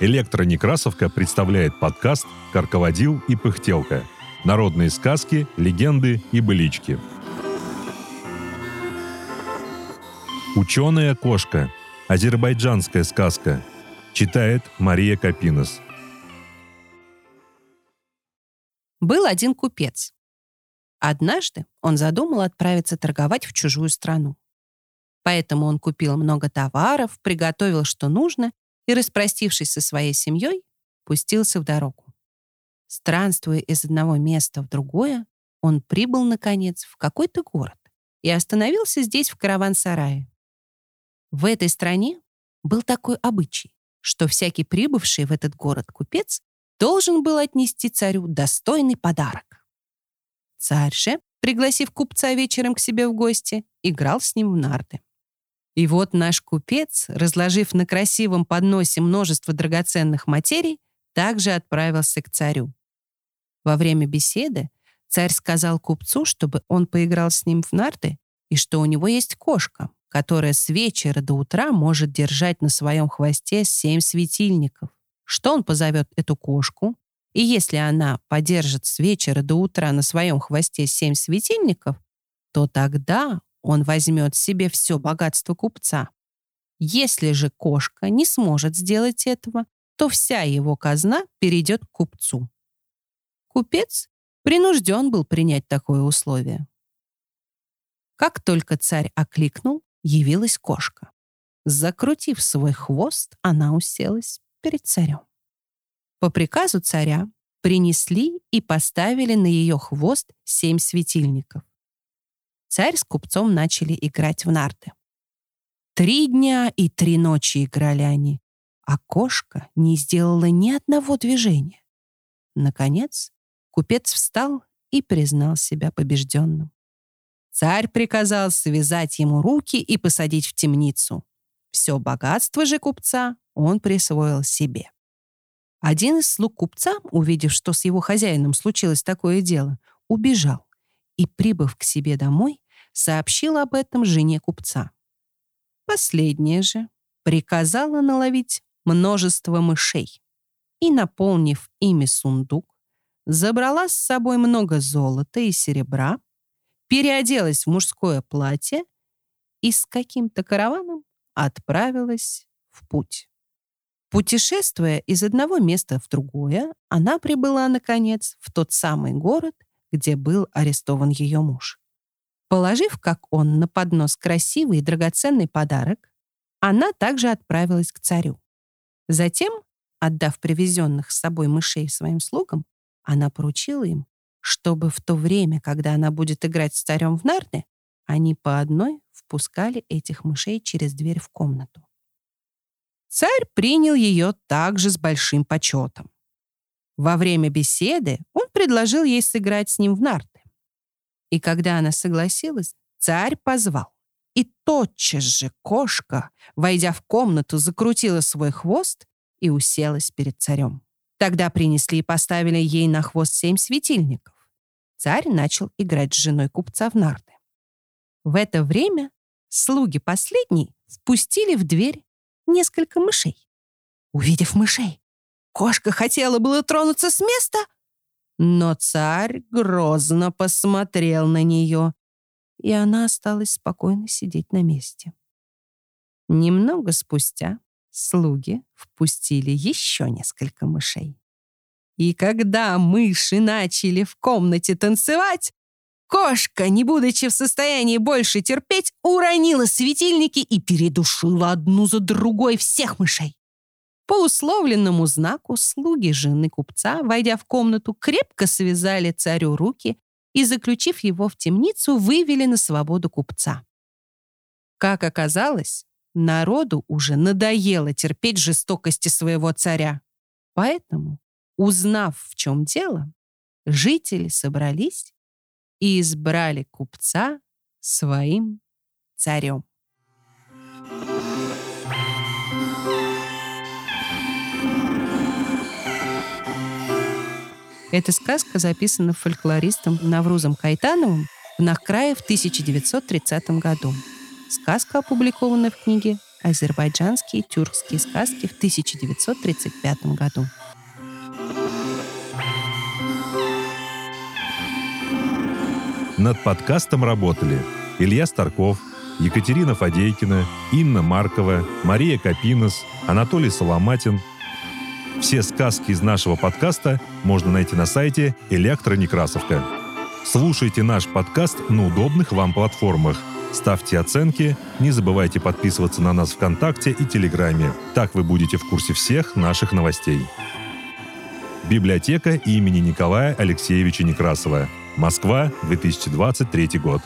Электронекрасовка представляет подкаст «Карководил и пыхтелка». Народные сказки, легенды и былички. Ученая кошка. Азербайджанская сказка. Читает Мария Капинос. Был один купец. Однажды он задумал отправиться торговать в чужую страну. Поэтому он купил много товаров, приготовил, что нужно, и, распростившись со своей семьей, пустился в дорогу. Странствуя из одного места в другое, он прибыл, наконец, в какой-то город и остановился здесь в караван-сарае. В этой стране был такой обычай, что всякий прибывший в этот город купец должен был отнести царю достойный подарок. Царь же, пригласив купца вечером к себе в гости, играл с ним в нарды. И вот наш купец, разложив на красивом подносе множество драгоценных материй, также отправился к царю. Во время беседы царь сказал купцу, чтобы он поиграл с ним в нарды, и что у него есть кошка, которая с вечера до утра может держать на своем хвосте семь светильников. Что он позовет эту кошку, и если она подержит с вечера до утра на своем хвосте семь светильников, то тогда он возьмет себе все богатство купца. Если же кошка не сможет сделать этого, то вся его казна перейдет к купцу. Купец принужден был принять такое условие. Как только царь окликнул, явилась кошка. Закрутив свой хвост, она уселась перед царем. По приказу царя принесли и поставили на ее хвост семь светильников. Царь с купцом начали играть в нарды. Три дня и три ночи играли они, а кошка не сделала ни одного движения. Наконец, купец встал и признал себя побежденным. Царь приказал связать ему руки и посадить в темницу. Все богатство же купца он присвоил себе. Один из слуг купца, увидев, что с его хозяином случилось такое дело, убежал и, прибыв к себе домой, сообщил об этом жене купца. Последняя же приказала наловить множество мышей и, наполнив ими сундук, забрала с собой много золота и серебра, переоделась в мужское платье и с каким-то караваном отправилась в путь. Путешествуя из одного места в другое, она прибыла, наконец, в тот самый город, где был арестован ее муж. Положив, как он, на поднос красивый и драгоценный подарок, она также отправилась к царю. Затем, отдав привезенных с собой мышей своим слугам, она поручила им, чтобы в то время, когда она будет играть с царем в нарды, они по одной впускали этих мышей через дверь в комнату. Царь принял ее также с большим почетом. Во время беседы он предложил ей сыграть с ним в нарты. И когда она согласилась, царь позвал. И тотчас же кошка, войдя в комнату, закрутила свой хвост и уселась перед царем. Тогда принесли и поставили ей на хвост семь светильников. Царь начал играть с женой купца в нарды. В это время слуги последней впустили в дверь несколько мышей. Увидев мышей, Кошка хотела было тронуться с места, но царь грозно посмотрел на нее, и она осталась спокойно сидеть на месте. Немного спустя слуги впустили еще несколько мышей. И когда мыши начали в комнате танцевать, кошка, не будучи в состоянии больше терпеть, уронила светильники и передушила одну за другой всех мышей. По условленному знаку слуги жены купца, войдя в комнату, крепко связали царю руки и, заключив его в темницу, вывели на свободу купца. Как оказалось, народу уже надоело терпеть жестокости своего царя. Поэтому, узнав, в чем дело, жители собрались и избрали купца своим царем. Эта сказка записана фольклористом Наврузом Кайтановым в Нахкрае в 1930 году. Сказка, опубликованная в книге «Азербайджанские тюркские сказки» в 1935 году. Над подкастом работали Илья Старков, Екатерина Фадейкина, Инна Маркова, Мария Капинос, Анатолий Соломатин. Все сказки из нашего подкаста можно найти на сайте «Электронекрасовка». Слушайте наш подкаст на удобных вам платформах. Ставьте оценки, не забывайте подписываться на нас ВКонтакте и Телеграме. Так вы будете в курсе всех наших новостей. Библиотека имени Николая Алексеевича Некрасова. Москва, 2023 год.